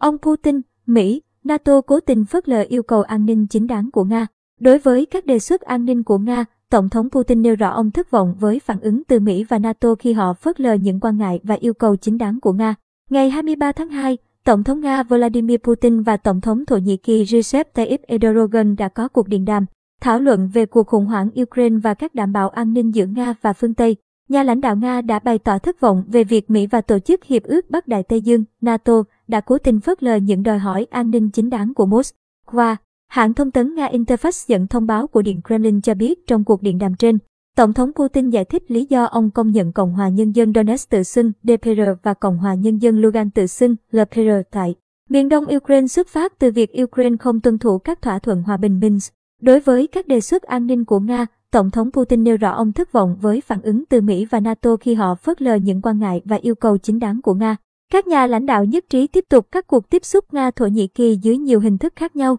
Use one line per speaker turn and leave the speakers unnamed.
Ông Putin, Mỹ, NATO cố tình phớt lờ yêu cầu an ninh chính đáng của Nga. Đối với các đề xuất an ninh của Nga, Tổng thống Putin nêu rõ ông thất vọng với phản ứng từ Mỹ và NATO khi họ phớt lờ những quan ngại và yêu cầu chính đáng của Nga. Ngày 23 tháng 2, Tổng thống Nga Vladimir Putin và Tổng thống Thổ Nhĩ Kỳ Recep Tayyip Erdogan đã có cuộc điện đàm, thảo luận về cuộc khủng hoảng Ukraine và các đảm bảo an ninh giữa Nga và phương Tây. Nhà lãnh đạo Nga đã bày tỏ thất vọng về việc Mỹ và Tổ chức Hiệp ước Bắc Đại Tây Dương NATO đã cố tình phớt lờ những đòi hỏi an ninh chính đáng của Moscow. Hãng thông tấn Nga Interfax dẫn thông báo của Điện Kremlin cho biết trong cuộc điện đàm trên, Tổng thống Putin giải thích lý do ông công nhận Cộng hòa Nhân dân Donetsk tự xưng DPR và Cộng hòa Nhân dân Lugan tự xưng LPR tại miền đông Ukraine xuất phát từ việc Ukraine không tuân thủ các thỏa thuận hòa bình Minsk. Đối với các đề xuất an ninh của Nga, Tổng thống Putin nêu rõ ông thất vọng với phản ứng từ Mỹ và NATO khi họ phớt lờ những quan ngại và yêu cầu chính đáng của Nga. Các nhà lãnh đạo nhất trí tiếp tục các cuộc tiếp xúc Nga-Thổ Nhĩ Kỳ dưới nhiều hình thức khác nhau.